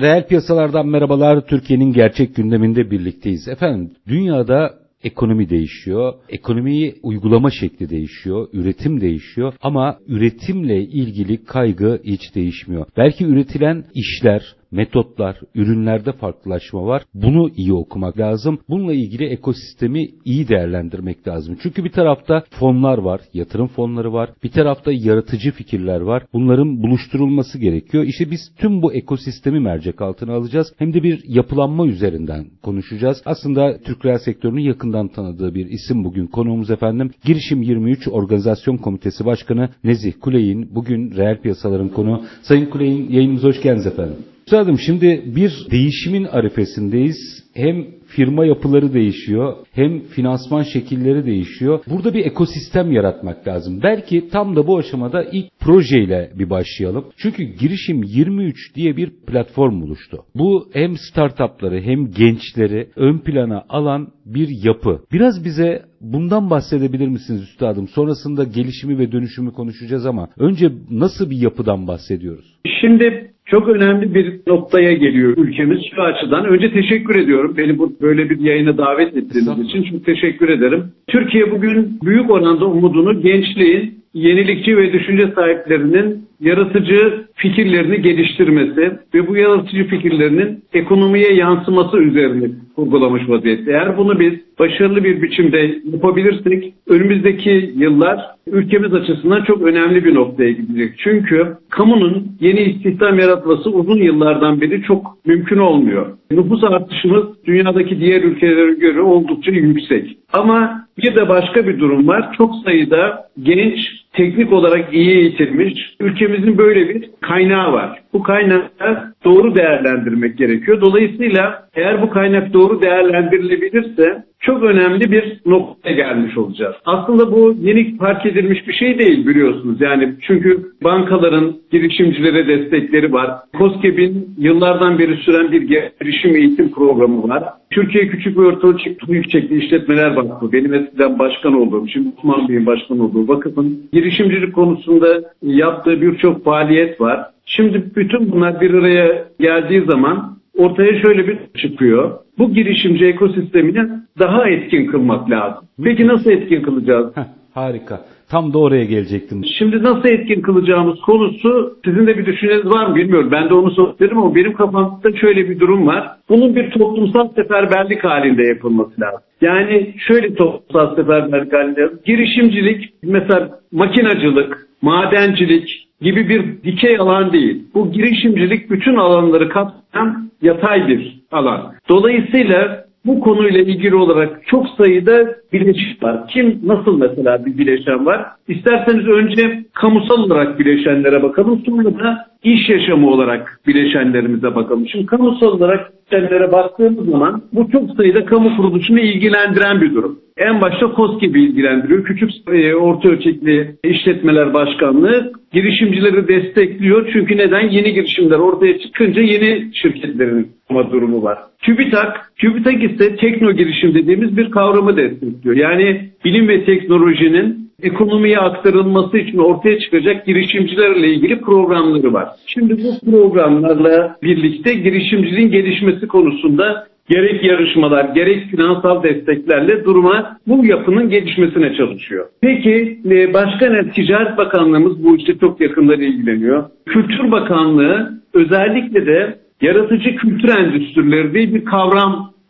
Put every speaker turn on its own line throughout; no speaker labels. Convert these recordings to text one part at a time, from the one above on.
Reel piyasalardan merhabalar. Türkiye'nin gerçek gündeminde birlikteyiz. Efendim dünyada ekonomi değişiyor. Ekonomiyi uygulama şekli değişiyor. Üretim değişiyor. Ama üretimle ilgili kaygı hiç değişmiyor. Belki üretilen işler, metotlar, ürünlerde farklılaşma var. Bunu iyi okumak lazım. Bununla ilgili ekosistemi iyi değerlendirmek lazım. Çünkü bir tarafta fonlar var, yatırım fonları var. Bir tarafta yaratıcı fikirler var. Bunların buluşturulması gerekiyor. İşte biz tüm bu ekosistemi mercek altına alacağız. Hem de bir yapılanma üzerinden konuşacağız. Aslında Türk reel sektörünün yakından tanıdığı bir isim bugün konuğumuz efendim. Girişim 23 Organizasyon Komitesi Başkanı Nezih Kuley'in bugün reel piyasaların konu. Sayın Kuley'in yayınımıza hoş geldiniz efendim. Üstadım şimdi bir değişimin arifesindeyiz. Hem firma yapıları değişiyor hem finansman şekilleri değişiyor. Burada bir ekosistem yaratmak lazım. Belki tam da bu aşamada ilk projeyle bir başlayalım. Çünkü girişim 23 diye bir platform oluştu. Bu hem startupları hem gençleri ön plana alan bir yapı. Biraz bize bundan bahsedebilir misiniz üstadım? Sonrasında gelişimi ve dönüşümü konuşacağız ama önce nasıl bir yapıdan bahsediyoruz?
Şimdi çok önemli bir noktaya geliyor ülkemiz şu açıdan. Önce teşekkür ediyorum. Beni bu böyle bir yayına davet ettiğiniz için çok teşekkür ederim. Türkiye bugün büyük oranda umudunu gençliğin yenilikçi ve düşünce sahiplerinin yaratıcı fikirlerini geliştirmesi ve bu yaratıcı fikirlerinin ekonomiye yansıması üzerine kurgulamış vaziyette. Eğer bunu biz başarılı bir biçimde yapabilirsek önümüzdeki yıllar ülkemiz açısından çok önemli bir noktaya gidecek. Çünkü kamunun yeni istihdam yaratması uzun yıllardan beri çok mümkün olmuyor. Nüfus artışımız dünyadaki diğer ülkelere göre oldukça yüksek. Ama bir de başka bir durum var. Çok sayıda genç, teknik olarak iyi eğitilmiş, ülkemizin böyle bir kaynağı var. Bu kaynağı doğru değerlendirmek gerekiyor. Dolayısıyla eğer bu kaynak doğru değerlendirilebilirse çok önemli bir noktaya gelmiş olacağız. Aslında bu yeni fark edilmiş bir şey değil biliyorsunuz. Yani çünkü bankaların girişimcilere destekleri var. COSGAP'in yıllardan beri süren bir girişim eğitim programı var. Türkiye Küçük ve Orta Ölçekli İşletmeler Vakfı, benim eskiden başkan olduğum, şimdi Osman Bey'in başkan olduğu vakıfın girişimcilik konusunda yaptığı birçok faaliyet var. Şimdi bütün bunlar bir araya geldiği zaman ortaya şöyle bir çıkıyor. Bu girişimci ekosistemini daha etkin kılmak lazım. Peki nasıl etkin kılacağız?
Heh, harika. Tam da oraya gelecektim.
Şimdi nasıl etkin kılacağımız konusu sizin de bir düşünceniz var mı bilmiyorum. Ben de onu soruyorum ama benim kafamda şöyle bir durum var. Bunun bir toplumsal seferberlik halinde yapılması lazım. Yani şöyle toplumsal seferberlik halinde girişimcilik mesela makinacılık, madencilik gibi bir dikey alan değil. Bu girişimcilik bütün alanları kapsayan yatay bir alan. Dolayısıyla bu konuyla ilgili olarak çok sayıda bileşen var. Kim nasıl mesela bir bileşen var? İsterseniz önce kamusal olarak bileşenlere bakalım. Sonra da iş yaşamı olarak bileşenlerimize bakalım. Şimdi kamusal olarak bileşenlere baktığımız zaman bu çok sayıda kamu kuruluşunu ilgilendiren bir durum. En başta KOSGEB'i ilgilendiriyor. Küçük e, orta ölçekli işletmeler başkanlığı girişimcileri destekliyor. Çünkü neden? Yeni girişimler ortaya çıkınca yeni şirketlerin ama durumu var. TÜBİTAK, TÜBİTAK ise tekno girişim dediğimiz bir kavramı destekliyor. Yani bilim ve teknolojinin ekonomiye aktarılması için ortaya çıkacak girişimcilerle ilgili programları var. Şimdi bu programlarla birlikte girişimciliğin gelişmesi konusunda gerek yarışmalar gerek finansal desteklerle duruma bu yapının gelişmesine çalışıyor. Peki e, başka ne? Ticaret Bakanlığımız bu işte çok yakından ilgileniyor. Kültür Bakanlığı özellikle de yaratıcı kültür endüstrileri diye bir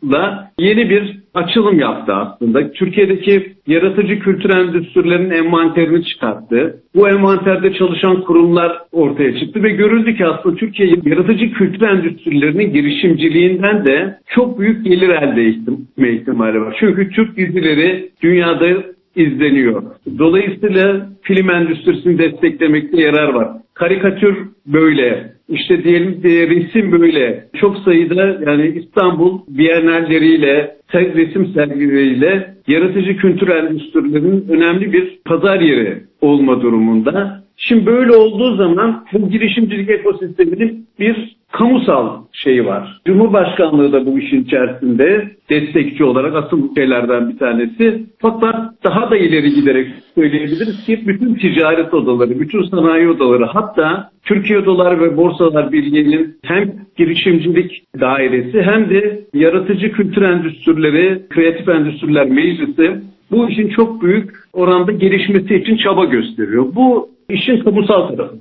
kavramla yeni bir açılım yaptı aslında. Türkiye'deki yaratıcı kültür endüstrilerinin envanterini çıkarttı. Bu envanterde çalışan kurumlar ortaya çıktı ve görüldü ki aslında Türkiye yaratıcı kültür endüstrilerinin girişimciliğinden de çok büyük gelir elde etme ihtimali var. Çünkü Türk dizileri dünyada izleniyor. Dolayısıyla film endüstrisini desteklemekte yarar var. Karikatür böyle, işte diyelim de resim böyle. Çok sayıda yani İstanbul Bienalleriyle, resim sergileriyle yaratıcı kültür endüstrilerinin önemli bir pazar yeri olma durumunda. Şimdi böyle olduğu zaman bu girişimcilik ekosisteminin bir kamusal şeyi var. Cumhurbaşkanlığı da bu işin içerisinde destekçi olarak asıl şeylerden bir tanesi. Fakat daha da ileri giderek söyleyebiliriz ki bütün ticaret odaları, bütün sanayi odaları hatta Türkiye Odalar ve Borsalar Birliği'nin hem girişimcilik dairesi hem de yaratıcı kültür endüstrileri, kreatif endüstriler meclisi bu işin çok büyük oranda gelişmesi için çaba gösteriyor. Bu işin kamusal tarafı.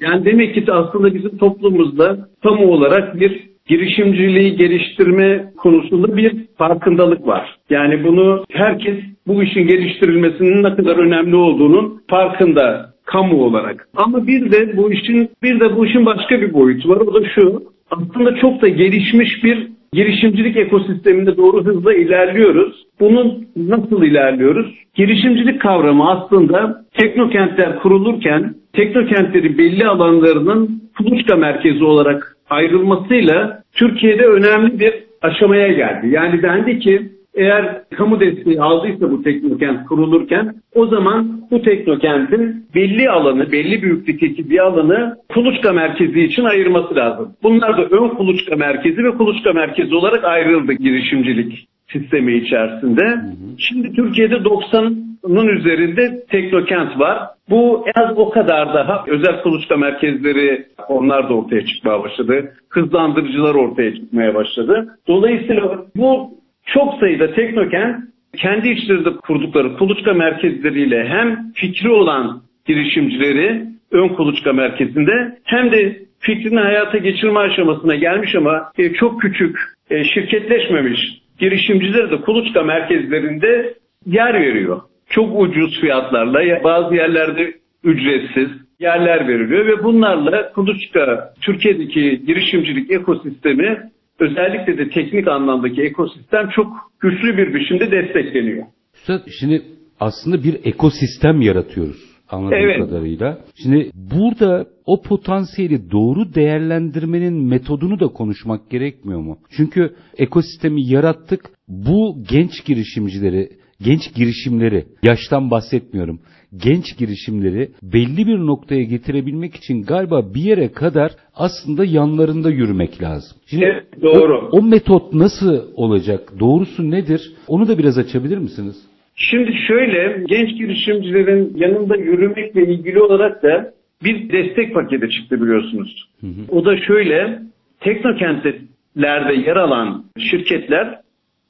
Yani demek ki aslında bizim toplumumuzda kamu olarak bir girişimciliği geliştirme konusunda bir farkındalık var. Yani bunu herkes bu işin geliştirilmesinin ne kadar önemli olduğunun farkında kamu olarak. Ama bir de bu işin bir de bu işin başka bir boyutu var. O da şu. Aslında çok da gelişmiş bir girişimcilik ekosisteminde doğru hızla ilerliyoruz. Bunun nasıl ilerliyoruz? Girişimcilik kavramı aslında teknokentler kurulurken teknokentleri belli alanlarının kuluçka merkezi olarak ayrılmasıyla Türkiye'de önemli bir aşamaya geldi. Yani dendi ki eğer kamu desteği aldıysa bu teknokent kurulurken o zaman bu teknokentin belli alanı, belli büyüklükteki bir alanı kuluçka merkezi için ayırması lazım. Bunlar da ön kuluçka merkezi ve kuluçka merkezi olarak ayrıldı girişimcilik sistemi içerisinde. Şimdi Türkiye'de 90'ın üzerinde teknokent var. Bu en az o kadar daha özel kuluçka merkezleri onlar da ortaya çıkmaya başladı. Hızlandırıcılar ortaya çıkmaya başladı. Dolayısıyla bu çok sayıda teknokent kendi içlerinde kurdukları kuluçka merkezleriyle hem fikri olan girişimcileri ön kuluçka merkezinde hem de fikrini hayata geçirme aşamasına gelmiş ama e, çok küçük, e, şirketleşmemiş girişimcileri de kuluçka merkezlerinde yer veriyor. Çok ucuz fiyatlarla bazı yerlerde ücretsiz yerler veriliyor ve bunlarla kuluçka Türkiye'deki girişimcilik ekosistemi özellikle de teknik anlamdaki ekosistem çok güçlü bir biçimde destekleniyor.
Üstad şimdi aslında bir ekosistem yaratıyoruz anladığım evet. kadarıyla. Şimdi burada o potansiyeli doğru değerlendirmenin metodunu da konuşmak gerekmiyor mu? Çünkü ekosistemi yarattık. Bu genç girişimcileri, genç girişimleri, yaştan bahsetmiyorum genç girişimleri belli bir noktaya getirebilmek için galiba bir yere kadar aslında yanlarında yürümek lazım.
Şimdi evet, doğru.
O, o metot nasıl olacak? Doğrusu nedir? Onu da biraz açabilir misiniz?
Şimdi şöyle genç girişimcilerin yanında yürümekle ilgili olarak da bir destek paketi çıktı biliyorsunuz. Hı hı. O da şöyle teknokentlerde yer alan şirketler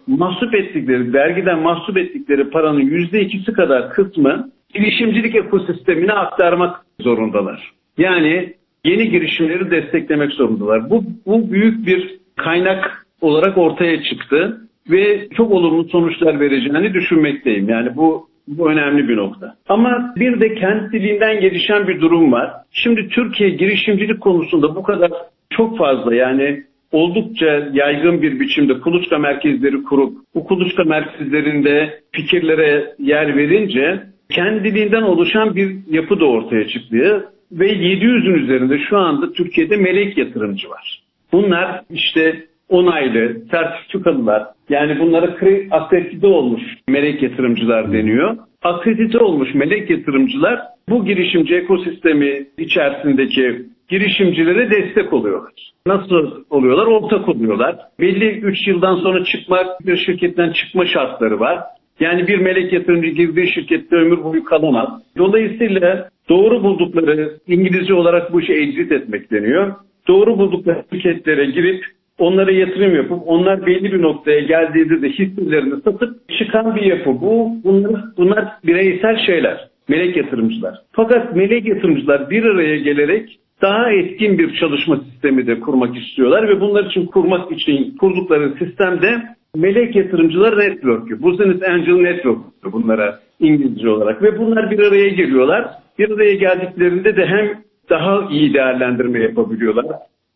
mahsup ettikleri, vergiden mahsup ettikleri paranın yüzde ikisi kadar kısmı girişimcilik ekosistemine aktarmak zorundalar. Yani yeni girişimleri desteklemek zorundalar. Bu, bu büyük bir kaynak olarak ortaya çıktı ve çok olumlu sonuçlar vereceğini düşünmekteyim. Yani bu bu önemli bir nokta. Ama bir de kentliliğinden gelişen bir durum var. Şimdi Türkiye girişimcilik konusunda bu kadar çok fazla yani oldukça yaygın bir biçimde kuluçka merkezleri kurup bu kuluçka merkezlerinde fikirlere yer verince kendiliğinden oluşan bir yapı da ortaya çıktı. Ve 700'ün üzerinde şu anda Türkiye'de melek yatırımcı var. Bunlar işte onaylı, sertifikalılar. Yani bunlara akredite olmuş melek yatırımcılar deniyor. Akredite olmuş melek yatırımcılar bu girişimci ekosistemi içerisindeki girişimcilere destek oluyorlar. Nasıl oluyorlar? Ortak oluyorlar. Belli 3 yıldan sonra çıkmak, bir şirketten çıkma şartları var. Yani bir melek yatırımcı girdiği şirkette ömür boyu kalamaz. Dolayısıyla doğru buldukları İngilizce olarak bu işi exit etmek deniyor. Doğru buldukları şirketlere girip onlara yatırım yapıp onlar belli bir noktaya geldiğinde de hisselerini satıp çıkan bir yapı. Bu bunlar, bunlar bireysel şeyler. Melek yatırımcılar. Fakat melek yatırımcılar bir araya gelerek daha etkin bir çalışma sistemi de kurmak istiyorlar ve bunlar için kurmak için kurdukları sistemde melek yatırımcılar network'ü. Business Angel Network bunlara İngilizce olarak ve bunlar bir araya geliyorlar. Bir araya geldiklerinde de hem daha iyi değerlendirme yapabiliyorlar.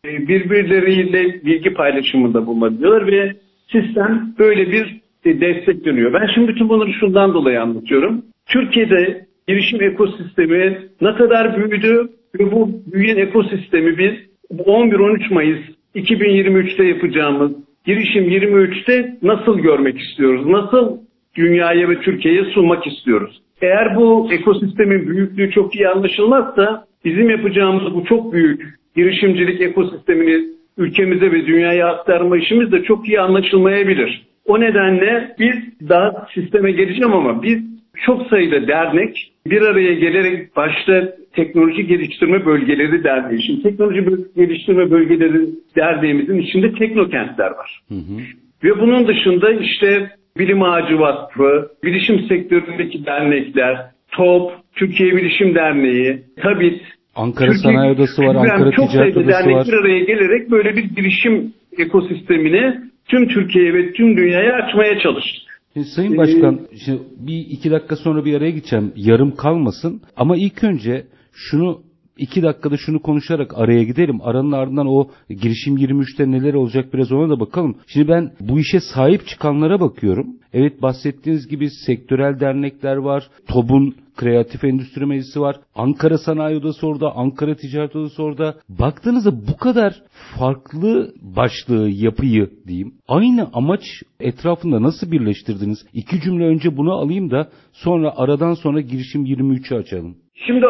E, birbirleriyle bilgi paylaşımında bulunabiliyorlar ve sistem böyle bir e, destek dönüyor. Ben şimdi bütün bunları şundan dolayı anlatıyorum. Türkiye'de girişim ekosistemi ne kadar büyüdü ve bu büyüyen ekosistemi biz 11-13 Mayıs 2023'te yapacağımız girişim 23'te nasıl görmek istiyoruz? Nasıl dünyaya ve Türkiye'ye sunmak istiyoruz? Eğer bu ekosistemin büyüklüğü çok iyi anlaşılmazsa bizim yapacağımız bu çok büyük girişimcilik ekosistemini ülkemize ve dünyaya aktarma işimiz de çok iyi anlaşılmayabilir. O nedenle biz daha sisteme geleceğim ama biz çok sayıda dernek bir araya gelerek başta teknoloji geliştirme bölgeleri derneği. Şimdi teknoloji geliştirme bölgeleri derneğimizin içinde teknokentler var. Hı hı. Ve bunun dışında işte Bilim Ağacı Vakfı, bilişim sektöründeki dernekler, TOP, Türkiye Bilişim Derneği, TABİT,
Ankara Türkiye, Sanayi Odası var, Ankara
çok
Ticaret Odası
dernek
var.
bir araya gelerek böyle bir bilişim ekosistemini tüm Türkiye'ye ve tüm dünyaya açmaya çalıştık.
Şimdi Sayın Başkan, ee, şimdi bir iki dakika sonra bir araya gideceğim. Yarım kalmasın. Ama ilk önce şunu iki dakikada şunu konuşarak araya gidelim. Aranın ardından o girişim 23'te neler olacak biraz ona da bakalım. Şimdi ben bu işe sahip çıkanlara bakıyorum. Evet bahsettiğiniz gibi sektörel dernekler var. TOB'un Kreatif Endüstri Meclisi var. Ankara Sanayi Odası orada, Ankara Ticaret Odası orada. Baktığınızda bu kadar farklı başlığı, yapıyı diyeyim. Aynı amaç etrafında nasıl birleştirdiniz? İki cümle önce bunu alayım da sonra aradan sonra girişim 23'ü açalım.
Şimdi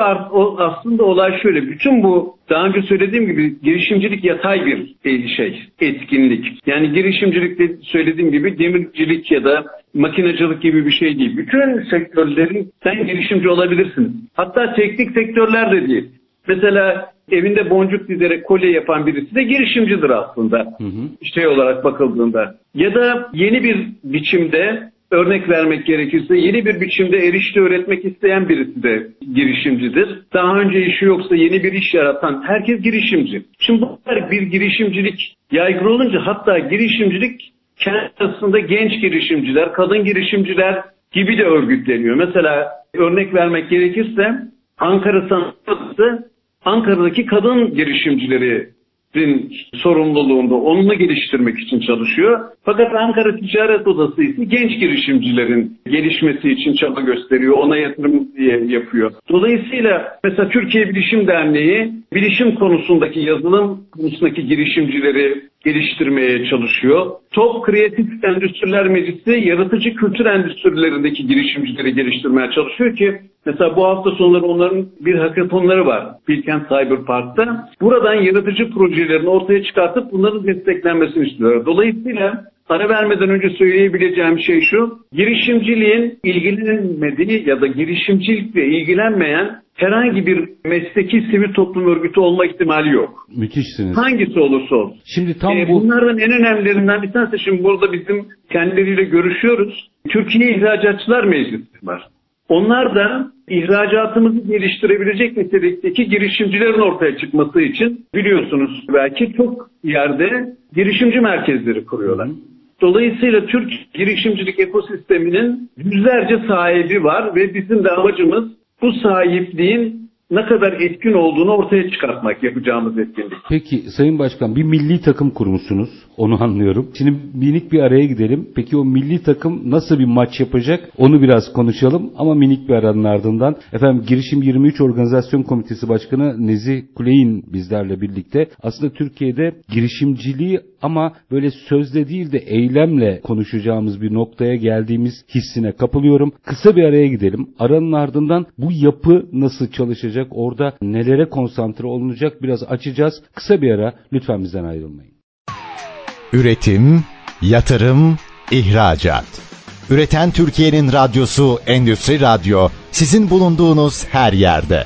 aslında olay şöyle. Bütün bu daha önce söylediğim gibi girişimcilik yatay bir şey, etkinlik. Yani girişimcilikte söylediğim gibi demircilik ya da makinacılık gibi bir şey değil. Bütün sektörlerin sen girişimci olabilirsin. Hatta teknik sektörler de değil. Mesela evinde boncuk dizerek kolye yapan birisi de girişimcidir aslında. Hı hı. Şey olarak bakıldığında. Ya da yeni bir biçimde örnek vermek gerekirse yeni bir biçimde erişte öğretmek isteyen birisi de girişimcidir. Daha önce işi yoksa yeni bir iş yaratan herkes girişimci. Şimdi bu kadar bir girişimcilik yaygın olunca hatta girişimcilik kendi genç girişimciler, kadın girişimciler gibi de örgütleniyor. Mesela örnek vermek gerekirse Ankara Sanatı Ankara'daki kadın girişimcileri sorumluluğunda onunla geliştirmek için çalışıyor. Fakat Ankara Ticaret Odası ise genç girişimcilerin gelişmesi için çaba gösteriyor. Ona yatırım yapıyor. Dolayısıyla mesela Türkiye Bilişim Derneği bilişim konusundaki yazılım konusundaki girişimcileri geliştirmeye çalışıyor. Top Kreatif Endüstriler Meclisi yaratıcı kültür endüstrilerindeki girişimcileri geliştirmeye çalışıyor ki mesela bu hafta sonları onların bir hackathonları var Bilkent Cyber Park'ta. Buradan yaratıcı projelerini ortaya çıkartıp bunların desteklenmesini istiyorlar. Dolayısıyla Ara vermeden önce söyleyebileceğim şey şu, girişimciliğin ilgilenmediği ya da girişimcilikle ilgilenmeyen herhangi bir mesleki sivil toplum örgütü olma ihtimali yok.
Müthişsiniz.
Hangisi olursa olsun.
Şimdi tam ee, bu...
Bunlardan en önemlilerinden bir tanesi şimdi burada bizim kendileriyle görüşüyoruz. Türkiye İhracatçılar Meclisi var. Onlar da ihracatımızı geliştirebilecek nitelikteki girişimcilerin ortaya çıkması için biliyorsunuz belki çok yerde girişimci merkezleri kuruyorlar. Dolayısıyla Türk girişimcilik ekosisteminin yüzlerce sahibi var ve bizim de amacımız bu sahipliğin ne kadar etkin olduğunu ortaya çıkartmak yapacağımız etkinlik.
Peki Sayın Başkan bir milli takım kurmuşsunuz. Onu anlıyorum. Şimdi minik bir araya gidelim. Peki o milli takım nasıl bir maç yapacak? Onu biraz konuşalım ama minik bir aranın ardından. Efendim Girişim 23 Organizasyon Komitesi Başkanı Nezi Kuley'in bizlerle birlikte aslında Türkiye'de girişimciliği ama böyle sözle değil de eylemle konuşacağımız bir noktaya geldiğimiz hissine kapılıyorum. Kısa bir araya gidelim. Aranın ardından bu yapı nasıl çalışacak? Orada nelere konsantre olunacak? Biraz açacağız. Kısa bir ara lütfen bizden ayrılmayın.
Üretim, yatırım, ihracat. Üreten Türkiye'nin radyosu Endüstri Radyo sizin bulunduğunuz her yerde.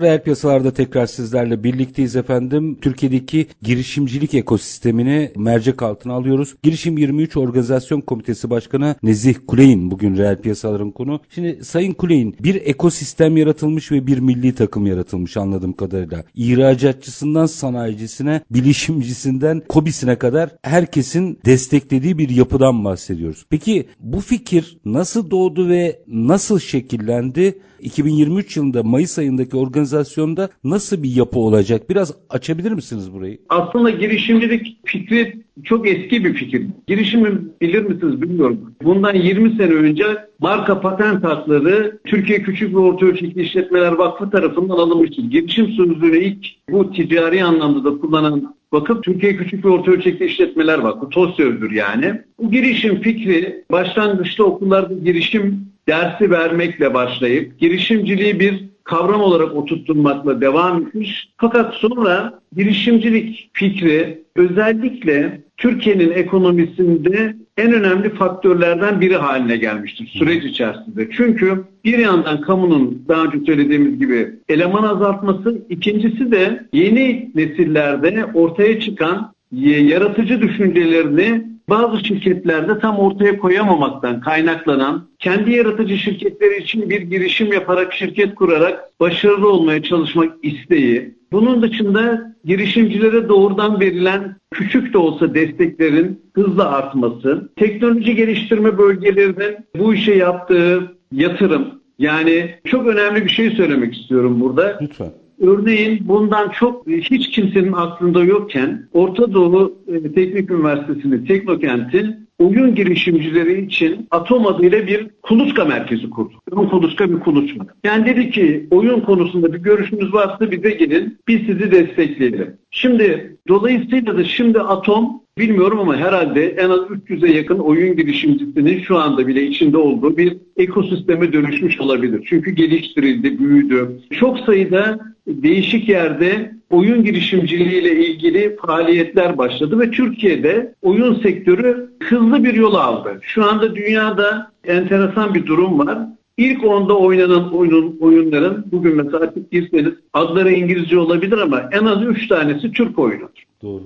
Reel piyasalarda tekrar sizlerle birlikteyiz efendim. Türkiye'deki girişimcilik ekosistemini mercek altına alıyoruz. Girişim 23 Organizasyon Komitesi Başkanı Nezih Kuley'in bugün reel piyasaların konu. Şimdi Sayın Kuley'in bir ekosistem yaratılmış ve bir milli takım yaratılmış anladığım kadarıyla. İhracatçısından sanayicisine, bilişimcisinden kobisine kadar herkesin desteklediği bir yapıdan bahsediyoruz. Peki bu fikir nasıl doğdu ve nasıl şekillendi? 2023 yılında Mayıs ayındaki organizasyonda nasıl bir yapı olacak? Biraz açabilir misiniz burayı?
Aslında girişimcilik fikri çok eski bir fikir. Girişimi bilir misiniz bilmiyorum. Bundan 20 sene önce marka patent hakları Türkiye Küçük ve Orta Ölçekli İşletmeler Vakfı tarafından alınmıştır. Girişim sözlüğünü ilk bu ticari anlamda da kullanan vakıf Türkiye Küçük ve Orta Ölçekli İşletmeler Vakfı. TOSYÖ'dür yani. Bu girişim fikri başlangıçta okullarda girişim dersi vermekle başlayıp girişimciliği bir kavram olarak oturtulmakla devam etmiş. Fakat sonra girişimcilik fikri özellikle Türkiye'nin ekonomisinde en önemli faktörlerden biri haline gelmiştir süreç içerisinde. Çünkü bir yandan kamunun daha önce söylediğimiz gibi eleman azaltması, ikincisi de yeni nesillerde ortaya çıkan yaratıcı düşüncelerini bazı şirketlerde tam ortaya koyamamaktan kaynaklanan, kendi yaratıcı şirketleri için bir girişim yaparak şirket kurarak başarılı olmaya çalışmak isteği, bunun dışında girişimcilere doğrudan verilen küçük de olsa desteklerin hızla artması, teknoloji geliştirme bölgelerinin bu işe yaptığı yatırım, yani çok önemli bir şey söylemek istiyorum burada.
Lütfen.
Örneğin bundan çok hiç kimsenin aklında yokken Orta Doğu e, Teknik Üniversitesi'nin Teknokent'i oyun girişimcileri için Atom adıyla bir kuluçka merkezi kurdu. Ön kuluçka bir kuluçka. Yani dedi ki oyun konusunda bir görüşünüz varsa bize gelin biz sizi destekleyelim. Şimdi dolayısıyla da şimdi Atom bilmiyorum ama herhalde en az 300'e yakın oyun girişimcisinin şu anda bile içinde olduğu bir ekosisteme dönüşmüş olabilir. Çünkü geliştirildi, büyüdü. Çok sayıda değişik yerde oyun girişimciliğiyle ilgili faaliyetler başladı ve Türkiye'de oyun sektörü hızlı bir yol aldı. Şu anda dünyada enteresan bir durum var. İlk onda oynanan oyunun, oyunların bugün mesela artık girseniz adları İngilizce olabilir ama en az 3 tanesi Türk oyunudur.
Doğru.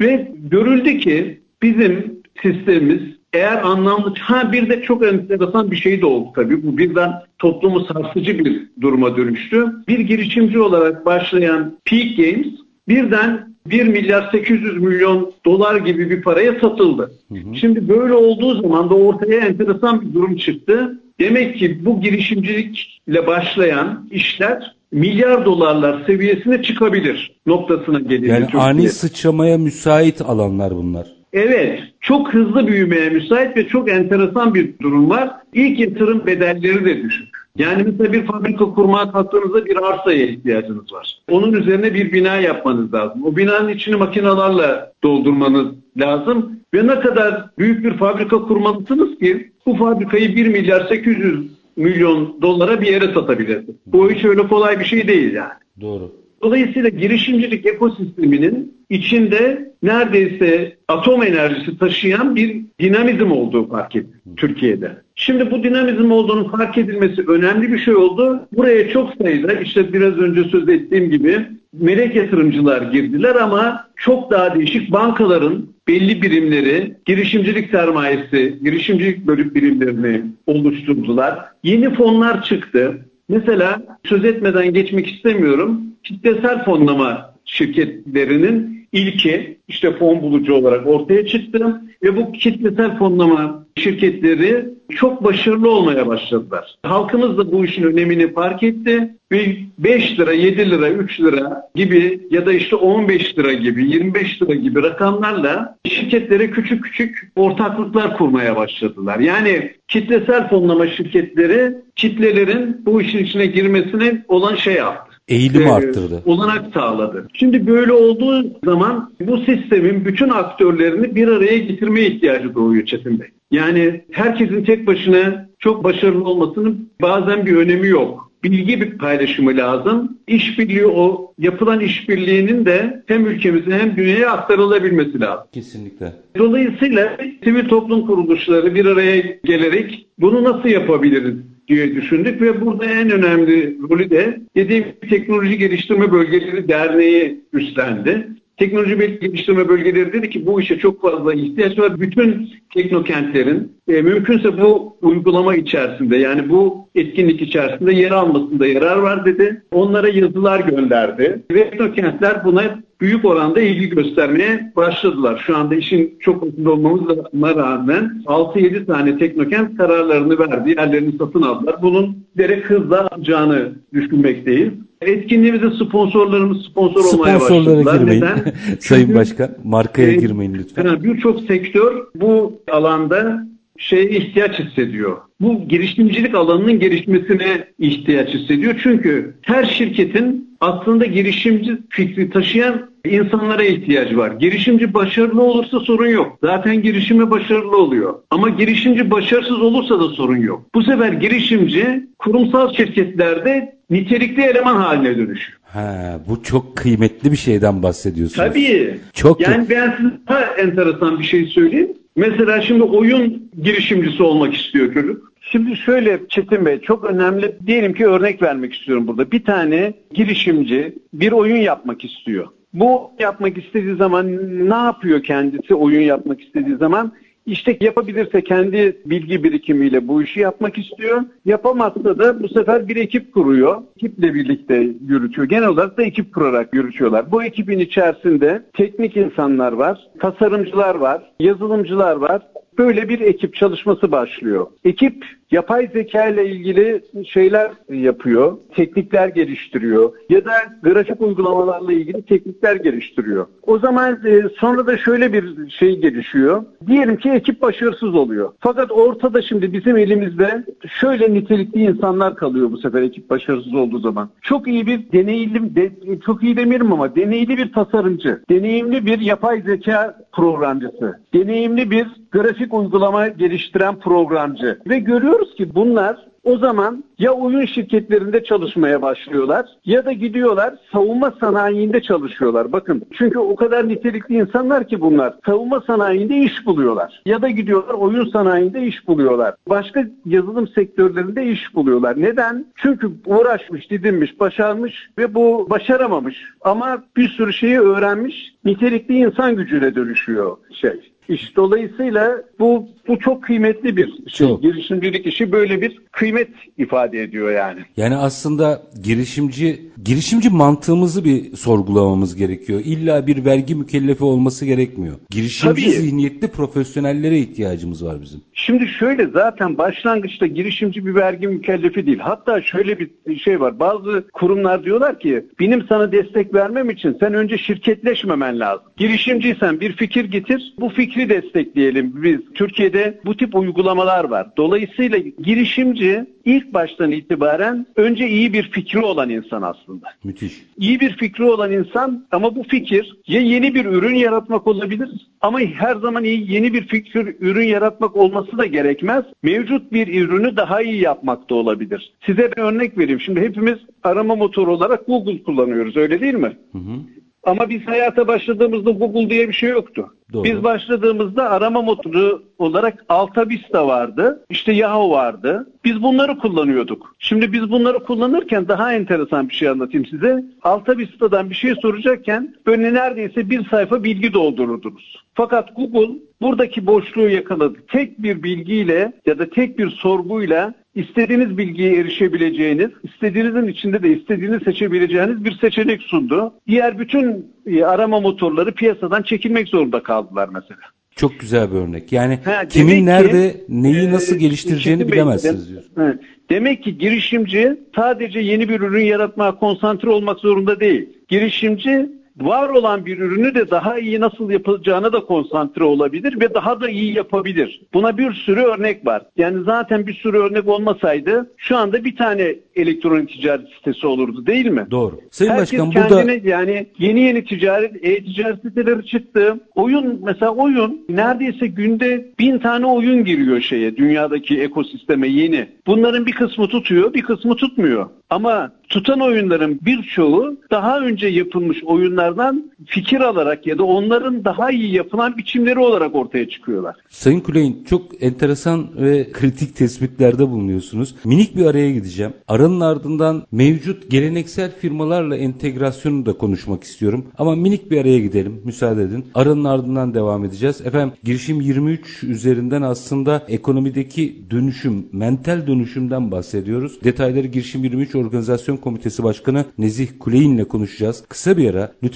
Ve görüldü ki bizim sistemimiz eğer anlamlı, ha bir de çok enteresan bir şey de oldu tabii. Bu birden toplumu sarsıcı bir duruma dönüştü. Bir girişimci olarak başlayan Peak Games birden 1 milyar 800 milyon dolar gibi bir paraya satıldı. Hı hı. Şimdi böyle olduğu zaman da ortaya enteresan bir durum çıktı. Demek ki bu girişimcilikle başlayan işler milyar dolarlar seviyesine çıkabilir noktasına geliyor.
Yani Türkiye. ani sıçramaya müsait alanlar bunlar.
Evet, çok hızlı büyümeye müsait ve çok enteresan bir durum var. İlk yatırım bedelleri de düşük. Yani mesela bir fabrika kurmaya kalktığınızda bir arsaya ihtiyacınız var. Onun üzerine bir bina yapmanız lazım. O binanın içini makinalarla doldurmanız lazım. Ve ne kadar büyük bir fabrika kurmalısınız ki bu fabrikayı 1 milyar 800 milyon dolara bir yere satabilirsiniz. Bu hiç öyle kolay bir şey değil yani.
Doğru.
Dolayısıyla girişimcilik ekosisteminin içinde neredeyse atom enerjisi taşıyan bir dinamizm olduğu fark edildi Türkiye'de. Şimdi bu dinamizm olduğunun fark edilmesi önemli bir şey oldu. Buraya çok sayıda işte biraz önce söz ettiğim gibi melek yatırımcılar girdiler ama çok daha değişik bankaların belli birimleri, girişimcilik sermayesi, girişimcilik bölük birimlerini oluşturdular. Yeni fonlar çıktı. Mesela söz etmeden geçmek istemiyorum. Kitlesel fonlama şirketlerinin ilki işte fon bulucu olarak ortaya çıktı ve bu kitlesel fonlama şirketleri çok başarılı olmaya başladılar. Halkımız da bu işin önemini fark etti ve 5 lira, 7 lira, 3 lira gibi ya da işte 15 lira gibi, 25 lira gibi rakamlarla şirketlere küçük küçük ortaklıklar kurmaya başladılar. Yani kitlesel fonlama şirketleri kitlelerin bu işin içine girmesine olan şey yaptı
eğilim e, arttırdı.
Olanak sağladı. Şimdi böyle olduğu zaman bu sistemin bütün aktörlerini bir araya getirmeye ihtiyacı doğuyor Çetin Bey. Yani herkesin tek başına çok başarılı olmasının bazen bir önemi yok. Bilgi bir paylaşımı lazım. İşbirliği o yapılan işbirliğinin de hem ülkemize hem dünyaya aktarılabilmesi lazım.
Kesinlikle.
Dolayısıyla sivil toplum kuruluşları bir araya gelerek bunu nasıl yapabiliriz diye düşündük ve burada en önemli rolü de dediğim Teknoloji Geliştirme Bölgeleri Derneği üstlendi. Teknoloji Geliştirme Bölgeleri dedi ki bu işe çok fazla ihtiyaç var. Bütün teknokentlerin e, mümkünse bu uygulama içerisinde yani bu etkinlik içerisinde yer almasında yarar var dedi. Onlara yazılar gönderdi. Ve teknokentler buna büyük oranda ilgi göstermeye başladılar. Şu anda işin çok hızlı olmamızla rağmen 6-7 tane teknokent kararlarını verdi. Yerlerini satın aldılar. Bunun derek hızla alacağını düşünmekteyiz. Etkinliğimize sponsorlarımız sponsor olmaya başladılar.
Sponsorlara girmeyin. Sayın Başkan markaya e, girmeyin lütfen.
Birçok sektör bu alanda şeye ihtiyaç hissediyor. Bu girişimcilik alanının gelişmesine ihtiyaç hissediyor. Çünkü her şirketin aslında girişimci fikri taşıyan insanlara ihtiyacı var. Girişimci başarılı olursa sorun yok. Zaten girişimi başarılı oluyor. Ama girişimci başarısız olursa da sorun yok. Bu sefer girişimci kurumsal şirketlerde nitelikli eleman haline dönüşüyor.
Ha, bu çok kıymetli bir şeyden bahsediyorsunuz.
Tabii. Çok yani ben size daha enteresan bir şey söyleyeyim. Mesela şimdi oyun girişimcisi olmak istiyor çocuk. Şimdi şöyle Çetin Bey çok önemli diyelim ki örnek vermek istiyorum burada. Bir tane girişimci bir oyun yapmak istiyor. Bu yapmak istediği zaman ne yapıyor kendisi oyun yapmak istediği zaman? İşte yapabilirse kendi bilgi birikimiyle bu işi yapmak istiyor. Yapamazsa da bu sefer bir ekip kuruyor. Ekiple birlikte yürütüyor. Genel olarak da ekip kurarak yürütüyorlar. Bu ekibin içerisinde teknik insanlar var, tasarımcılar var, yazılımcılar var. Böyle bir ekip çalışması başlıyor. Ekip yapay zeka ile ilgili şeyler yapıyor, teknikler geliştiriyor ya da grafik uygulamalarla ilgili teknikler geliştiriyor. O zaman e, sonra da şöyle bir şey gelişiyor. Diyelim ki ekip başarısız oluyor. Fakat ortada şimdi bizim elimizde şöyle nitelikli insanlar kalıyor bu sefer ekip başarısız olduğu zaman. Çok iyi bir deneyimli, de, çok iyi demiyorum ama deneyimli bir tasarımcı, deneyimli bir yapay zeka programcısı, deneyimli bir grafik uygulama geliştiren programcı ve görüyoruz ki bunlar o zaman ya oyun şirketlerinde çalışmaya başlıyorlar ya da gidiyorlar savunma sanayinde çalışıyorlar. Bakın çünkü o kadar nitelikli insanlar ki bunlar savunma sanayinde iş buluyorlar. Ya da gidiyorlar oyun sanayinde iş buluyorlar. Başka yazılım sektörlerinde iş buluyorlar. Neden? Çünkü uğraşmış, didinmiş, başarmış ve bu başaramamış. Ama bir sürü şeyi öğrenmiş, nitelikli insan gücüne dönüşüyor şey. İş dolayısıyla bu bu çok kıymetli bir şey. Çok. Girişimcilik işi böyle bir kıymet ifade ediyor yani.
Yani aslında girişimci girişimci mantığımızı bir sorgulamamız gerekiyor. İlla bir vergi mükellefi olması gerekmiyor. Girişimci Tabii. zihniyetli profesyonellere ihtiyacımız var bizim.
Şimdi şöyle zaten başlangıçta girişimci bir vergi mükellefi değil. Hatta şöyle bir şey var. Bazı kurumlar diyorlar ki benim sana destek vermem için sen önce şirketleşmemen lazım. Girişimciysen bir fikir getir. Bu fikri destekleyelim. Biz Türkiye'de bu tip uygulamalar var. Dolayısıyla girişimci ilk baştan itibaren önce iyi bir fikri olan insan aslında.
Müthiş.
İyi bir fikri olan insan ama bu fikir ya yeni bir ürün yaratmak olabilir ama her zaman iyi yeni bir fikir, ürün yaratmak olması da gerekmez. Mevcut bir ürünü daha iyi yapmak da olabilir. Size bir örnek vereyim. Şimdi hepimiz arama motoru olarak Google kullanıyoruz öyle değil mi? Hı hı. Ama biz hayata başladığımızda Google diye bir şey yoktu. Doğru. Biz başladığımızda arama motoru olarak Alta Vista vardı. İşte Yahoo vardı. Biz bunları kullanıyorduk. Şimdi biz bunları kullanırken daha enteresan bir şey anlatayım size. Alta Vista'dan bir şey soracakken böyle neredeyse bir sayfa bilgi doldururdunuz. Fakat Google buradaki boşluğu yakaladı. Tek bir bilgiyle ya da tek bir sorguyla istediğiniz bilgiye erişebileceğiniz, istediğinizin içinde de istediğini seçebileceğiniz bir seçenek sundu. Diğer bütün e, arama motorları piyasadan çekilmek zorunda kaldılar mesela.
Çok güzel bir örnek. Yani ha, kimin ki, nerede neyi e, nasıl geliştireceğini bilemezsiniz diyorsun.
Demek ki girişimci sadece yeni bir ürün yaratmaya konsantre olmak zorunda değil. Girişimci var olan bir ürünü de daha iyi nasıl yapılacağına da konsantre olabilir ve daha da iyi yapabilir. Buna bir sürü örnek var. Yani zaten bir sürü örnek olmasaydı şu anda bir tane elektronik ticaret sitesi olurdu değil mi?
Doğru.
Sayın Herkes Başkan kendine burada... yani yeni yeni ticaret, e-ticaret siteleri çıktı. Oyun mesela oyun neredeyse günde bin tane oyun giriyor şeye dünyadaki ekosisteme yeni. Bunların bir kısmı tutuyor bir kısmı tutmuyor. Ama tutan oyunların birçoğu daha önce yapılmış oyunlardan fikir alarak ya da onların daha iyi yapılan biçimleri olarak ortaya çıkıyorlar.
Sayın Kuleyin çok enteresan ve kritik tespitlerde bulunuyorsunuz. Minik bir araya gideceğim. Aranın ardından mevcut geleneksel firmalarla entegrasyonu da konuşmak istiyorum. Ama minik bir araya gidelim. Müsaade edin. Aranın ardından devam edeceğiz. Efendim girişim 23 üzerinden aslında ekonomideki dönüşüm, mental dönüşümden bahsediyoruz. Detayları girişim 23 Organizasyon Komitesi Başkanı Nezih Kuleyin ile konuşacağız. Kısa bir ara lütfen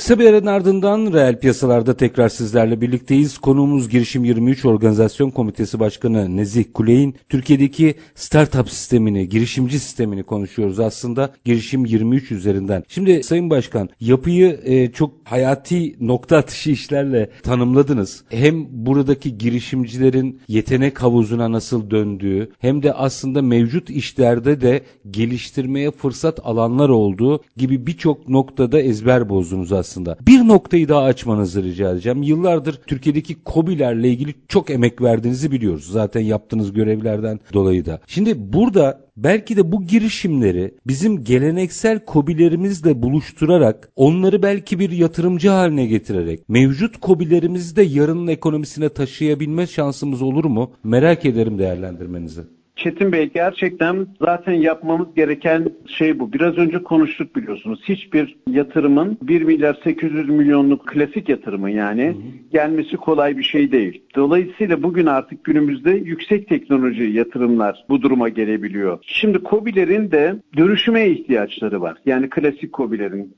Kısa bir aranın ardından reel piyasalarda tekrar sizlerle birlikteyiz. Konuğumuz Girişim 23 Organizasyon Komitesi Başkanı Nezih Kuley'in Türkiye'deki startup sistemini, girişimci sistemini konuşuyoruz aslında Girişim 23 üzerinden. Şimdi Sayın Başkan yapıyı e, çok hayati nokta atışı işlerle tanımladınız. Hem buradaki girişimcilerin yetenek havuzuna nasıl döndüğü hem de aslında mevcut işlerde de geliştirmeye fırsat alanlar olduğu gibi birçok noktada ezber bozdunuz aslında aslında. Bir noktayı daha açmanızı rica edeceğim. Yıllardır Türkiye'deki COBİ'lerle ilgili çok emek verdiğinizi biliyoruz. Zaten yaptığınız görevlerden dolayı da. Şimdi burada belki de bu girişimleri bizim geleneksel kobilerimizle buluşturarak onları belki bir yatırımcı haline getirerek mevcut kobilerimizi de yarının ekonomisine taşıyabilme şansımız olur mu? Merak ederim değerlendirmenizi.
Çetin Bey gerçekten zaten yapmamız gereken şey bu. Biraz önce konuştuk biliyorsunuz. Hiçbir yatırımın 1 milyar 800 milyonluk klasik yatırımın yani gelmesi kolay bir şey değil. Dolayısıyla bugün artık günümüzde yüksek teknoloji yatırımlar bu duruma gelebiliyor. Şimdi COBİ'lerin de dönüşüme ihtiyaçları var. Yani klasik COBİ'lerin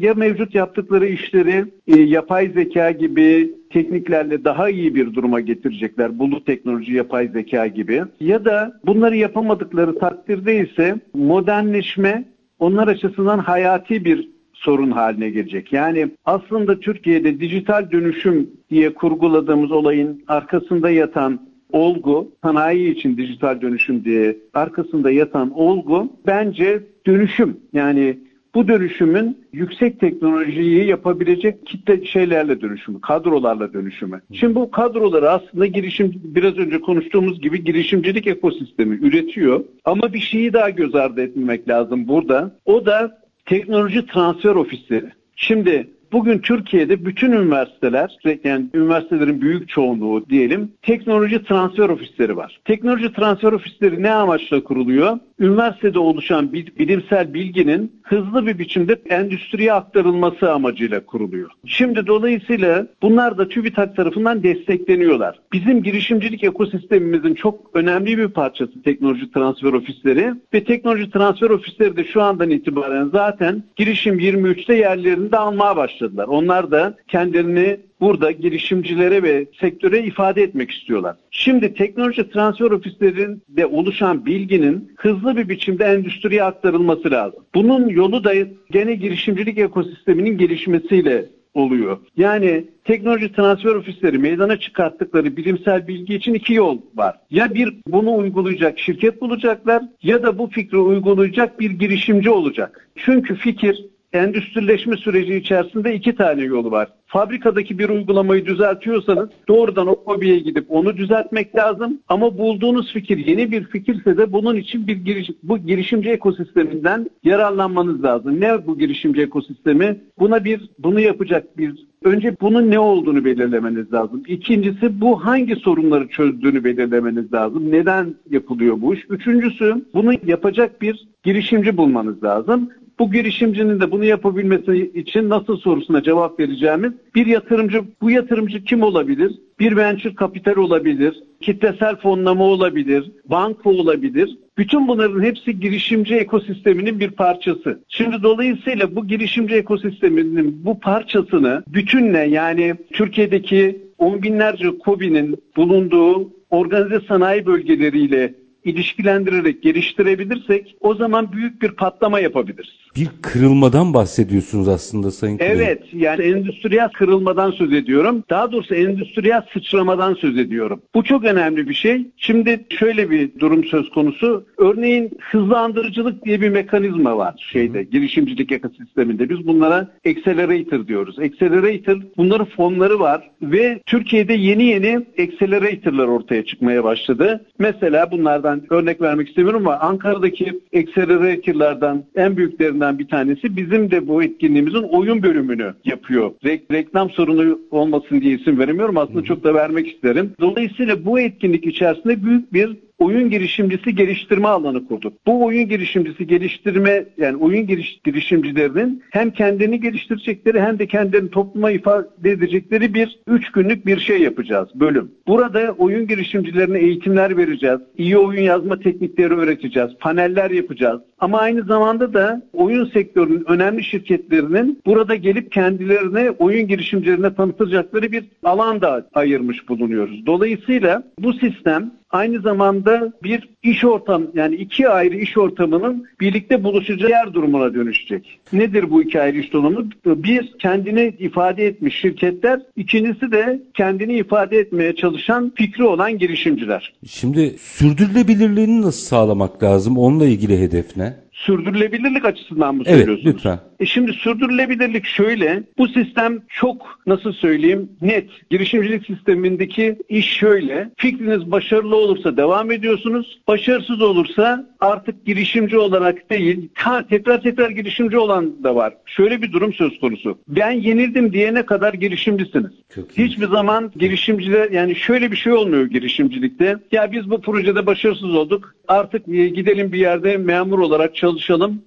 ya mevcut yaptıkları işleri e, yapay zeka gibi tekniklerle daha iyi bir duruma getirecekler. Bulut teknoloji, yapay zeka gibi. Ya da bunları yapamadıkları takdirde ise modernleşme onlar açısından hayati bir sorun haline gelecek. Yani aslında Türkiye'de dijital dönüşüm diye kurguladığımız olayın arkasında yatan olgu, sanayi için dijital dönüşüm diye arkasında yatan olgu bence dönüşüm. Yani bu dönüşümün yüksek teknolojiyi yapabilecek kitle şeylerle dönüşümü, kadrolarla dönüşümü. Şimdi bu kadroları aslında girişim biraz önce konuştuğumuz gibi girişimcilik ekosistemi üretiyor. Ama bir şeyi daha göz ardı etmemek lazım burada. O da teknoloji transfer ofisleri. Şimdi Bugün Türkiye'de bütün üniversiteler, yani üniversitelerin büyük çoğunluğu diyelim, teknoloji transfer ofisleri var. Teknoloji transfer ofisleri ne amaçla kuruluyor? Üniversitede oluşan bilimsel bilginin hızlı bir biçimde endüstriye aktarılması amacıyla kuruluyor. Şimdi dolayısıyla bunlar da TÜBİTAK tarafından destekleniyorlar. Bizim girişimcilik ekosistemimizin çok önemli bir parçası teknoloji transfer ofisleri ve teknoloji transfer ofisleri de şu andan itibaren zaten girişim 23'te yerlerini de almaya başladılar. Onlar da kendilerini burada girişimcilere ve sektöre ifade etmek istiyorlar. Şimdi teknoloji transfer ofislerinde oluşan bilginin hızlı bir biçimde endüstriye aktarılması lazım. Bunun yolu da gene girişimcilik ekosisteminin gelişmesiyle oluyor. Yani teknoloji transfer ofisleri meydana çıkarttıkları bilimsel bilgi için iki yol var. Ya bir bunu uygulayacak şirket bulacaklar ya da bu fikri uygulayacak bir girişimci olacak. Çünkü fikir endüstrileşme süreci içerisinde iki tane yolu var. Fabrikadaki bir uygulamayı düzeltiyorsanız doğrudan o hobiye gidip onu düzeltmek lazım. Ama bulduğunuz fikir yeni bir fikirse de bunun için bir giriş, bu girişimci ekosisteminden yararlanmanız lazım. Ne bu girişimci ekosistemi? Buna bir bunu yapacak bir önce bunun ne olduğunu belirlemeniz lazım. İkincisi bu hangi sorunları çözdüğünü belirlemeniz lazım. Neden yapılıyor bu iş? Üçüncüsü bunu yapacak bir girişimci bulmanız lazım. Bu girişimcinin de bunu yapabilmesi için nasıl sorusuna cevap vereceğimiz bir yatırımcı, bu yatırımcı kim olabilir? Bir venture kapital olabilir, kitlesel fonlama olabilir, banka olabilir. Bütün bunların hepsi girişimci ekosisteminin bir parçası. Şimdi dolayısıyla bu girişimci ekosisteminin bu parçasını bütünle yani Türkiye'deki on binlerce KOBİ'nin bulunduğu organize sanayi bölgeleriyle ilişkilendirerek geliştirebilirsek o zaman büyük bir patlama yapabiliriz.
bir kırılmadan bahsediyorsunuz aslında Sayın Kuley.
Evet yani endüstriyel kırılmadan söz ediyorum. Daha doğrusu endüstriyel sıçramadan söz ediyorum. Bu çok önemli bir şey. Şimdi şöyle bir durum söz konusu. Örneğin hızlandırıcılık diye bir mekanizma var şeyde girişimcilik ekosisteminde. Biz bunlara accelerator diyoruz. Accelerator bunların fonları var ve Türkiye'de yeni yeni accelerator'lar ortaya çıkmaya başladı. Mesela bunlardan örnek vermek istemiyorum ama Ankara'daki accelerator'lardan en büyüklerinden bir tanesi bizim de bu etkinliğimizin oyun bölümünü yapıyor. Re- reklam sorunu olmasın diye isim veremiyorum. Aslında çok da vermek isterim. Dolayısıyla bu etkinlik içerisinde büyük bir oyun girişimcisi geliştirme alanı kurduk. Bu oyun girişimcisi geliştirme yani oyun giriş, girişimcilerinin hem kendini geliştirecekleri hem de kendilerini topluma ifade edecekleri bir üç günlük bir şey yapacağız bölüm. Burada oyun girişimcilerine eğitimler vereceğiz. iyi oyun yazma teknikleri öğreteceğiz. Paneller yapacağız. Ama aynı zamanda da oyun sektörünün önemli şirketlerinin burada gelip kendilerine oyun girişimcilerine tanıtacakları bir alan da ayırmış bulunuyoruz. Dolayısıyla bu sistem aynı zamanda bir iş ortam yani iki ayrı iş ortamının birlikte buluşacağı yer durumuna dönüşecek. Nedir bu iki ayrı iş ortamı? Bir kendini ifade etmiş şirketler, ikincisi de kendini ifade etmeye çalışan fikri olan girişimciler.
Şimdi sürdürülebilirliğini nasıl sağlamak lazım? Onunla ilgili hedef ne?
Sürdürülebilirlik açısından mı
Evet
söylüyorsunuz?
lütfen.
E şimdi sürdürülebilirlik şöyle, bu sistem çok nasıl söyleyeyim net. Girişimcilik sistemindeki iş şöyle, fikriniz başarılı olursa devam ediyorsunuz, başarısız olursa artık girişimci olarak değil, ha, tekrar tekrar girişimci olan da var. Şöyle bir durum söz konusu. Ben yenildim diyene kadar girişimcisiniz.
Çok iyi.
Hiçbir zaman girişimciler yani şöyle bir şey olmuyor girişimcilikte. Ya biz bu projede başarısız olduk. Artık e, gidelim bir yerde memur olarak çalışalım.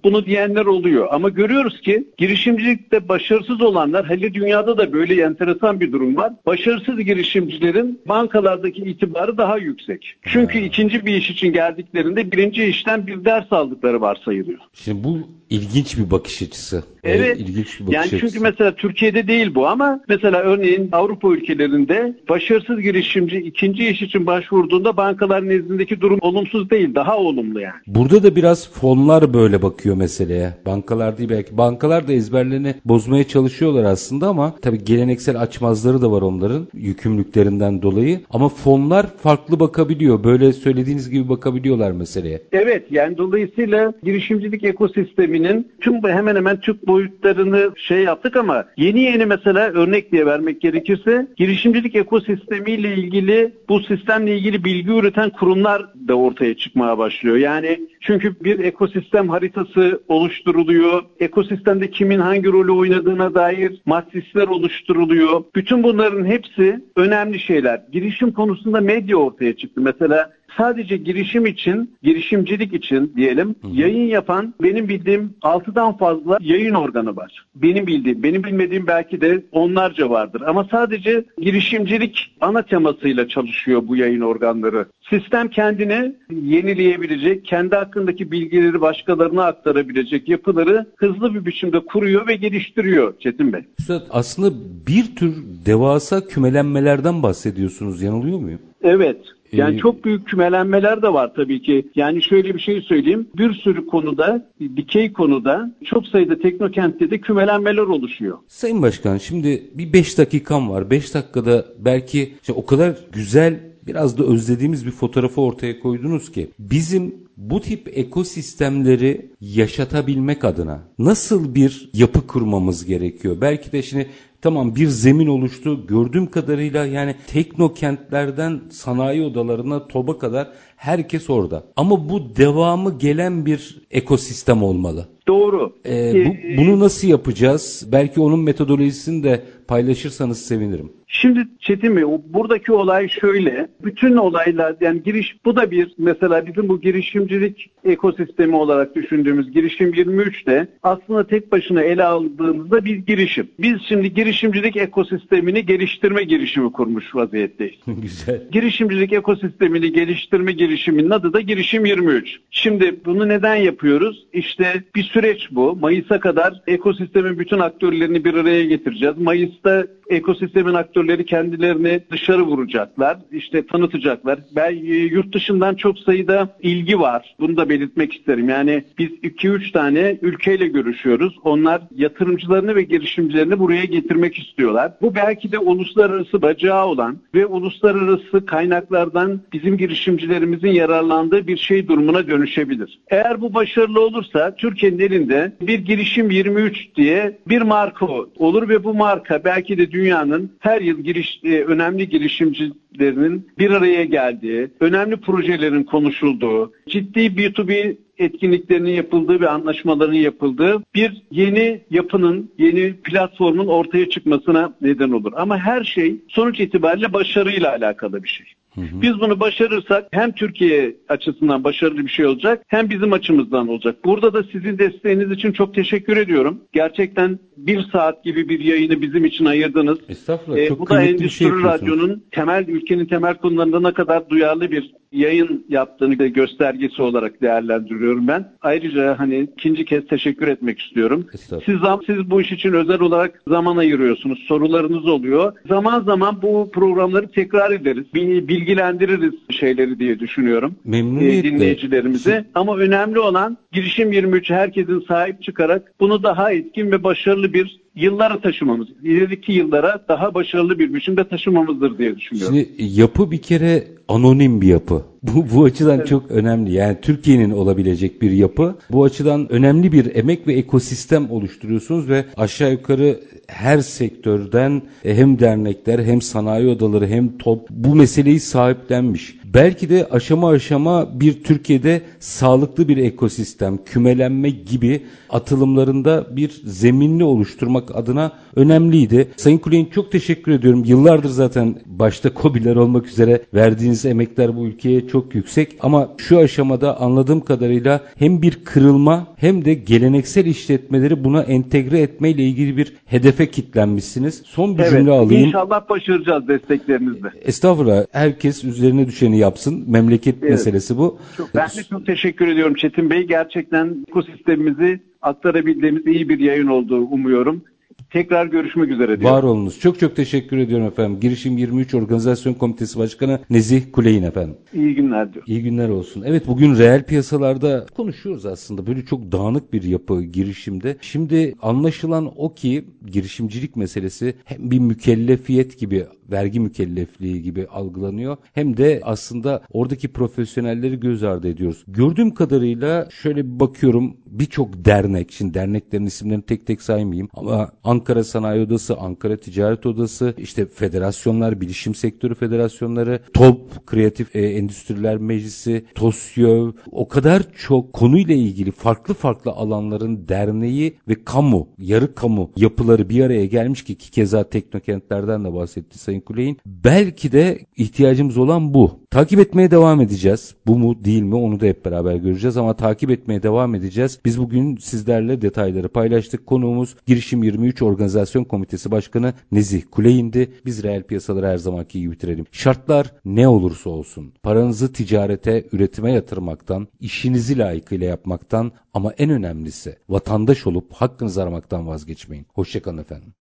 Bunu diyenler oluyor. Ama görüyoruz ki girişimcilikte başarısız olanlar hele dünyada da böyle enteresan bir durum var. Başarısız girişimcilerin bankalardaki itibarı daha yüksek. Çünkü ikinci bir iş için geldiklerinde birinci işten bir ders aldıkları varsayılıyor.
Şimdi bu ilginç bir bakış açısı.
Evet.
ilginç bir bakış
Yani çünkü
açısı.
mesela Türkiye'de değil bu ama mesela örneğin Avrupa ülkelerinde başarısız girişimci ikinci iş için başvurduğunda bankalar nezdindeki durum olumsuz değil, daha olumlu yani.
Burada da biraz fonlar böyle bakıyor meseleye. Bankalar değil belki. Bankalar da ezberlerini bozmaya çalışıyorlar aslında ama tabii geleneksel açmazları da var onların yükümlülüklerinden dolayı. Ama fonlar farklı bakabiliyor. Böyle söylediğiniz gibi bakabiliyorlar meseleye.
Evet yani dolayısıyla girişimcilik ekosisteminin tüm hemen hemen tüm boyutlarını şey yaptık ama yeni yeni mesela örnek diye vermek gerekirse girişimcilik ekosistemiyle ilgili bu sistemle ilgili bilgi üreten kurumlar da ortaya çıkmaya başlıyor. Yani çünkü bir ekosistem haritası oluşturuluyor. Ekosistemde kimin hangi rolü oynadığına dair matrisler oluşturuluyor. Bütün bunların hepsi önemli şeyler. Girişim konusunda medya ortaya çıktı. Mesela sadece girişim için, girişimcilik için diyelim yayın yapan benim bildiğim 6'dan fazla yayın organı var. Benim bildiğim, benim bilmediğim belki de onlarca vardır. Ama sadece girişimcilik ana temasıyla çalışıyor bu yayın organları. Sistem kendini yenileyebilecek, kendi hakkındaki bilgileri başkalarına aktarabilecek yapıları hızlı bir biçimde kuruyor ve geliştiriyor Çetin Bey.
Üstad aslında bir tür devasa kümelenmelerden bahsediyorsunuz. Yanılıyor muyum?
Evet. Yani
Ee,
çok büyük kümelenmeler de var tabii ki. Yani şöyle bir şey söyleyeyim. Bir sürü konuda, dikey konuda çok sayıda teknokentte de kümelenmeler oluşuyor.
Sayın Başkan şimdi bir 5 dakikam var. 5 dakikada belki işte o kadar güzel biraz da özlediğimiz bir fotoğrafı ortaya koydunuz ki bizim bu tip ekosistemleri yaşatabilmek adına nasıl bir yapı kurmamız gerekiyor? Belki de şimdi tamam bir zemin oluştu. Gördüğüm kadarıyla yani teknokentlerden sanayi odalarına TOB'a kadar herkes orada. Ama bu devamı gelen bir ekosistem olmalı.
Doğru.
Ee, bu, bunu nasıl yapacağız? Belki onun metodolojisini de paylaşırsanız sevinirim.
Şimdi Çetin Bey, buradaki olay şöyle. Bütün olaylar yani giriş bu da bir mesela bizim bu girişimcilik ekosistemi olarak düşündüğümüz girişim 23 de aslında tek başına ele aldığımızda bir girişim. Biz şimdi girişimcilik ekosistemini geliştirme girişimi kurmuş vaziyetteyiz.
Güzel.
Girişimcilik ekosistemini geliştirme girişiminin adı da Girişim 23. Şimdi bunu neden yapıyoruz? İşte bir süreç bu. Mayıs'a kadar ekosistemin bütün aktörlerini bir araya getireceğiz. Mayıs'ta ekosistemin aktörleri sektörleri kendilerini dışarı vuracaklar. işte tanıtacaklar. Ben e, yurt dışından çok sayıda ilgi var. Bunu da belirtmek isterim. Yani biz 2-3 tane ülkeyle görüşüyoruz. Onlar yatırımcılarını ve girişimcilerini buraya getirmek istiyorlar. Bu belki de uluslararası bacağı olan ve uluslararası kaynaklardan bizim girişimcilerimizin yararlandığı bir şey durumuna dönüşebilir. Eğer bu başarılı olursa Türkiye'nin elinde bir girişim 23 diye bir marka olur ve bu marka belki de dünyanın her yıl giriş, e, önemli girişimcilerinin bir araya geldiği, önemli projelerin konuşulduğu, ciddi B2B etkinliklerinin yapıldığı ve anlaşmaların yapıldığı bir yeni yapının, yeni platformun ortaya çıkmasına neden olur. Ama her şey sonuç itibariyle başarıyla alakalı bir şey. Hı hı. Biz bunu başarırsak hem Türkiye açısından başarılı bir şey olacak hem bizim açımızdan olacak. Burada da sizin desteğiniz için çok teşekkür ediyorum. Gerçekten bir saat gibi bir yayını bizim için ayırdınız.
Estağfurullah. Ee, çok
bu da Endüstri şey Radyo'nun temel ülkenin temel konularında ne kadar duyarlı bir yayın yaptığını da göstergesi olarak değerlendiriyorum ben. Ayrıca hani ikinci kez teşekkür etmek istiyorum. Siz siz bu iş için özel olarak zaman ayırıyorsunuz. Sorularınız oluyor. Zaman zaman bu programları tekrar ederiz. Bilgilendiririz şeyleri diye düşünüyorum.
Memnuniyetle.
E, dinleyicilerimize. Ama önemli olan girişim 23 herkesin sahip çıkarak bunu daha etkin ve başarılı bir yıllara taşımamız, ileriki yıllara daha başarılı bir biçimde taşımamızdır diye düşünüyorum.
Şimdi yapı bir kere anonim bir yapı. Bu, bu açıdan evet. çok önemli. Yani Türkiye'nin olabilecek bir yapı. Bu açıdan önemli bir emek ve ekosistem oluşturuyorsunuz ve aşağı yukarı her sektörden e, hem dernekler hem sanayi odaları hem top bu meseleyi sahiplenmiş. Belki de aşama aşama bir Türkiye'de sağlıklı bir ekosistem, kümelenme gibi atılımlarında bir zeminli oluşturmak adına önemliydi. Sayın Kuleyin çok teşekkür ediyorum. Yıllardır zaten başta COBİ'ler olmak üzere verdiğiniz emekler bu ülkeye çok yüksek. Ama şu aşamada anladığım kadarıyla hem bir kırılma hem de geleneksel işletmeleri buna entegre etmeyle ilgili bir hedefe kitlenmişsiniz. Son bir
evet,
cümle alayım.
İnşallah başaracağız desteklerinizle.
Estağfurullah. Herkes üzerine düşeni yapsın. Memleket evet. meselesi bu.
Çok, ben de çok teşekkür ediyorum Çetin Bey. Gerçekten ekosistemimizi aktarabildiğimiz iyi bir yayın olduğu umuyorum. Tekrar görüşmek üzere diyorum.
Var olunuz. Çok çok teşekkür ediyorum efendim. Girişim 23 Organizasyon Komitesi Başkanı Nezih Kuleyin efendim.
İyi günler diyorum.
İyi günler olsun. Evet bugün reel piyasalarda konuşuyoruz aslında. Böyle çok dağınık bir yapı girişimde. Şimdi anlaşılan o ki girişimcilik meselesi hem bir mükellefiyet gibi vergi mükellefliği gibi algılanıyor. Hem de aslında oradaki profesyonelleri göz ardı ediyoruz. Gördüğüm kadarıyla şöyle bir bakıyorum birçok dernek, şimdi derneklerin isimlerini tek tek saymayayım ama Ankara Sanayi Odası, Ankara Ticaret Odası, işte federasyonlar, bilişim sektörü federasyonları, TOP, Kreatif e, Endüstriler Meclisi, TOSYÖV, o kadar çok konuyla ilgili farklı farklı alanların derneği ve kamu, yarı kamu yapıları bir araya gelmiş ki ki keza teknokentlerden de bahsetti Sayın Kuley'in. Belki de ihtiyacımız olan bu. Takip etmeye devam edeceğiz. Bu mu değil mi onu da hep beraber göreceğiz ama takip etmeye devam edeceğiz. Biz bugün sizlerle detayları paylaştık. Konuğumuz Girişim 23 Organizasyon Komitesi Başkanı Nezih Kuley'indi. Biz reel piyasaları her zamanki gibi bitirelim. Şartlar ne olursa olsun paranızı ticarete, üretime yatırmaktan, işinizi layıkıyla yapmaktan ama en önemlisi vatandaş olup hakkınızı aramaktan vazgeçmeyin. Hoşçakalın efendim.